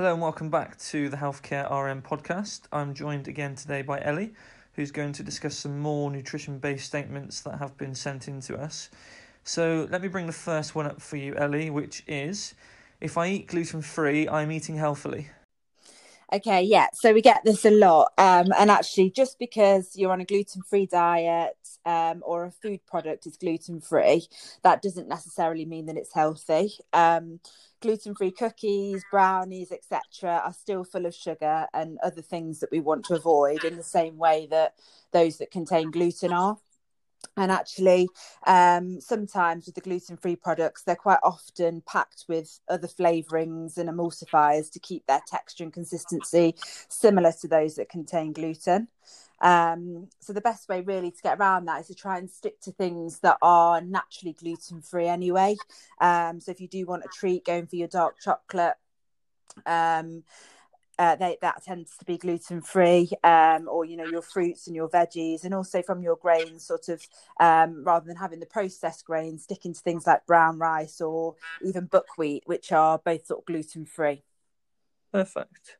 Hello and welcome back to the Healthcare RM podcast. I'm joined again today by Ellie, who's going to discuss some more nutrition based statements that have been sent in to us. So let me bring the first one up for you, Ellie, which is if I eat gluten free, I'm eating healthily. Okay, yeah. So we get this a lot. Um, and actually, just because you're on a gluten free diet um, or a food product is gluten free, that doesn't necessarily mean that it's healthy. Um, gluten free cookies, brownies, etc., are still full of sugar and other things that we want to avoid in the same way that those that contain gluten are and actually um, sometimes with the gluten-free products they're quite often packed with other flavorings and emulsifiers to keep their texture and consistency similar to those that contain gluten. Um, so the best way really to get around that is to try and stick to things that are naturally gluten-free anyway. Um, so if you do want a treat going for your dark chocolate um, uh, they, that tends to be gluten free, um, or you know your fruits and your veggies, and also from your grains, sort of um, rather than having the processed grains, sticking to things like brown rice or even buckwheat, which are both sort of gluten free. Perfect.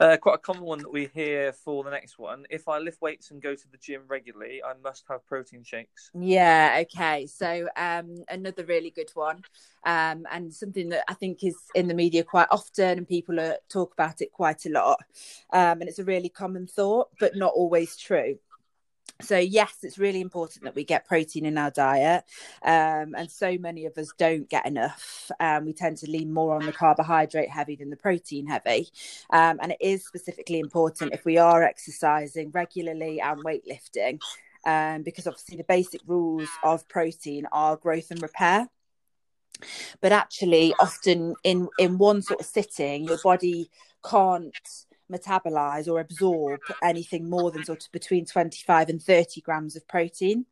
Uh, quite a common one that we hear for the next one. If I lift weights and go to the gym regularly, I must have protein shakes. Yeah. Okay. So um, another really good one, um, and something that I think is in the media quite often, and people are, talk about it quite a lot. Um, and it's a really common thought, but not always true so yes it's really important that we get protein in our diet um, and so many of us don't get enough. Um, we tend to lean more on the carbohydrate heavy than the protein heavy. Um, and it is specifically important if we are exercising regularly and weightlifting um, because obviously the basic rules of protein are growth and repair. But actually often in in one sort of sitting your body can't metabolize or absorb anything more than sort of between 25 and 30 grams of protein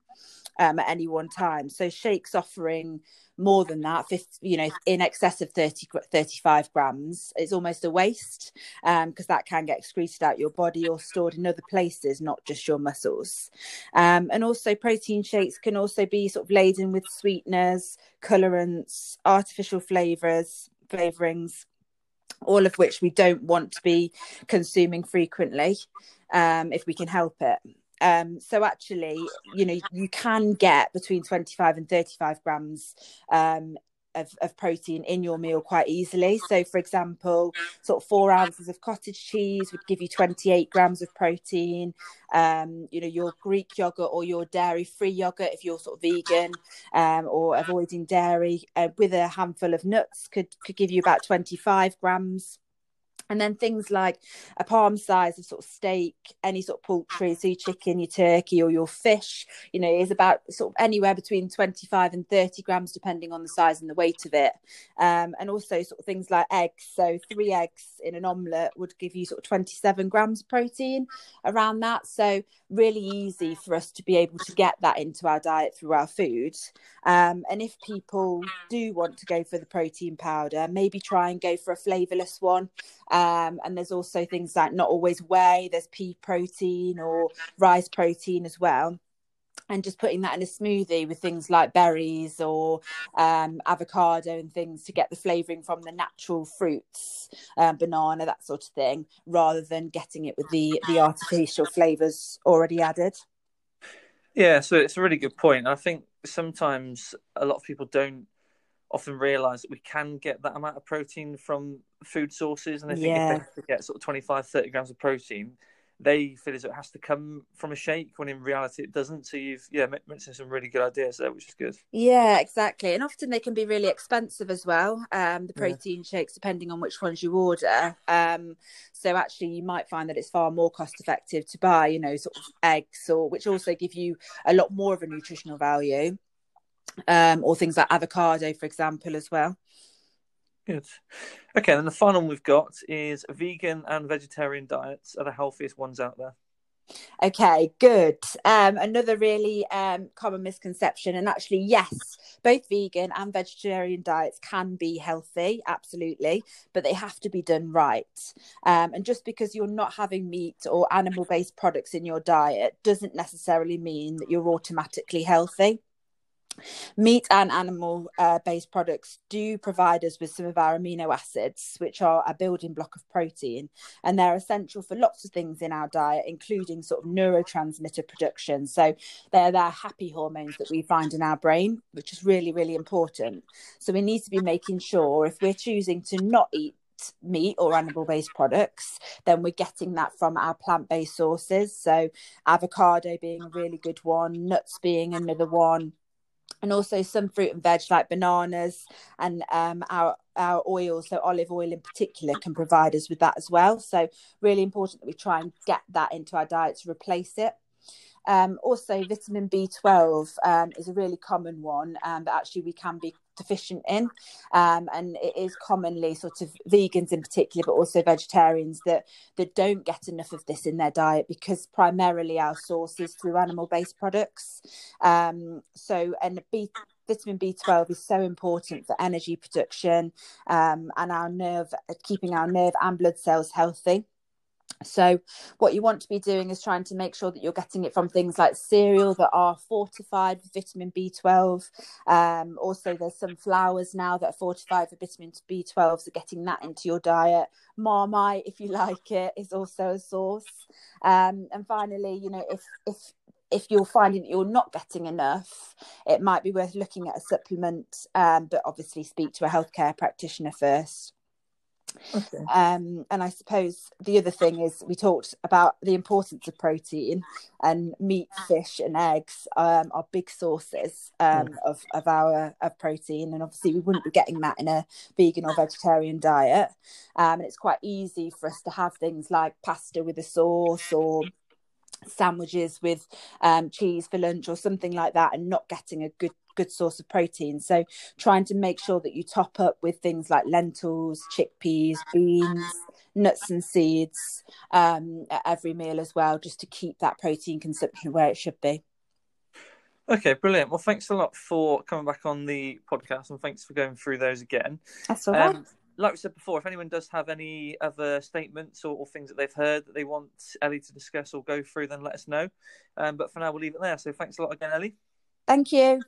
um, at any one time. So shakes offering more than that, 50, you know, in excess of 30, 35 grams, it's almost a waste because um, that can get excreted out your body or stored in other places, not just your muscles. Um, and also, protein shakes can also be sort of laden with sweeteners, colorants, artificial flavors, flavorings all of which we don't want to be consuming frequently um, if we can help it. Um, so actually, you know, you can get between 25 and 35 grams um, of, of protein in your meal quite easily. So, for example, sort of four ounces of cottage cheese would give you 28 grams of protein. Um, you know, your Greek yogurt or your dairy free yogurt, if you're sort of vegan um, or avoiding dairy, uh, with a handful of nuts, could, could give you about 25 grams and then things like a palm size of sort of steak, any sort of poultry, so your chicken, your turkey, or your fish, you know, is about sort of anywhere between 25 and 30 grams, depending on the size and the weight of it. Um, and also sort of things like eggs. So three eggs in an omelette would give you sort of 27 grams of protein around that. So really easy for us to be able to get that into our diet through our food. Um, and if people do want to go for the protein powder, maybe try and go for a flavorless one. And there's also things like not always whey, there's pea protein or rice protein as well. And just putting that in a smoothie with things like berries or um, avocado and things to get the flavouring from the natural fruits, um, banana, that sort of thing, rather than getting it with the the artificial flavours already added. Yeah, so it's a really good point. I think sometimes a lot of people don't often realize that we can get that amount of protein from food sources and I think yeah. if they get sort of 25 30 grams of protein they feel as though it has to come from a shake when in reality it doesn't. So you've yeah mentioned some really good ideas there which is good. Yeah exactly. And often they can be really expensive as well um the protein yeah. shakes depending on which ones you order. Um so actually you might find that it's far more cost effective to buy you know sort of eggs or which also give you a lot more of a nutritional value um, or things like avocado, for example, as well. Good. Okay, and the final one we've got is vegan and vegetarian diets are the healthiest ones out there. Okay, good. Um, another really um, common misconception, and actually, yes, both vegan and vegetarian diets can be healthy, absolutely, but they have to be done right. Um, and just because you're not having meat or animal based products in your diet doesn't necessarily mean that you're automatically healthy. Meat and animal uh, based products do provide us with some of our amino acids, which are a building block of protein, and they're essential for lots of things in our diet, including sort of neurotransmitter production. So they're their happy hormones that we find in our brain, which is really, really important. So we need to be making sure if we're choosing to not eat meat or animal based products, then we're getting that from our plant based sources. So, avocado being a really good one, nuts being another one, and also some fruit and veg like bananas and um, our our oil so olive oil in particular can provide us with that as well. So really important that we try and get that into our diet to replace it um, also vitamin b12 um, is a really common one um, that actually we can be deficient in. Um, and it is commonly sort of vegans in particular, but also vegetarians that that don't get enough of this in their diet because primarily our source is through animal based products. Um, so and B vitamin B12 is so important for energy production um, and our nerve, keeping our nerve and blood cells healthy. So, what you want to be doing is trying to make sure that you're getting it from things like cereal that are fortified with vitamin B12. Um, also, there's some flours now that are fortified with vitamin B12, so getting that into your diet. Marmite, if you like it, is also a source. Um, and finally, you know, if if if you're finding that you're not getting enough, it might be worth looking at a supplement, um, but obviously speak to a healthcare practitioner first. Okay. Um, and I suppose the other thing is we talked about the importance of protein and meat, fish, and eggs um, are big sources um, mm. of of our of protein, and obviously we wouldn't be getting that in a vegan or vegetarian diet. Um, and it's quite easy for us to have things like pasta with a sauce or sandwiches with um, cheese for lunch or something like that, and not getting a good good source of protein. So trying to make sure that you top up with things like lentils, chickpeas, beans, nuts and seeds um, at every meal as well, just to keep that protein consumption where it should be. Okay, brilliant. Well, thanks a lot for coming back on the podcast and thanks for going through those again. That's all right. Um, like we said before, if anyone does have any other statements or, or, things that they've heard that they want Ellie to discuss or go through, then let us know. Um, but for now, we'll leave it there. So thanks a lot again, Ellie. Thank you.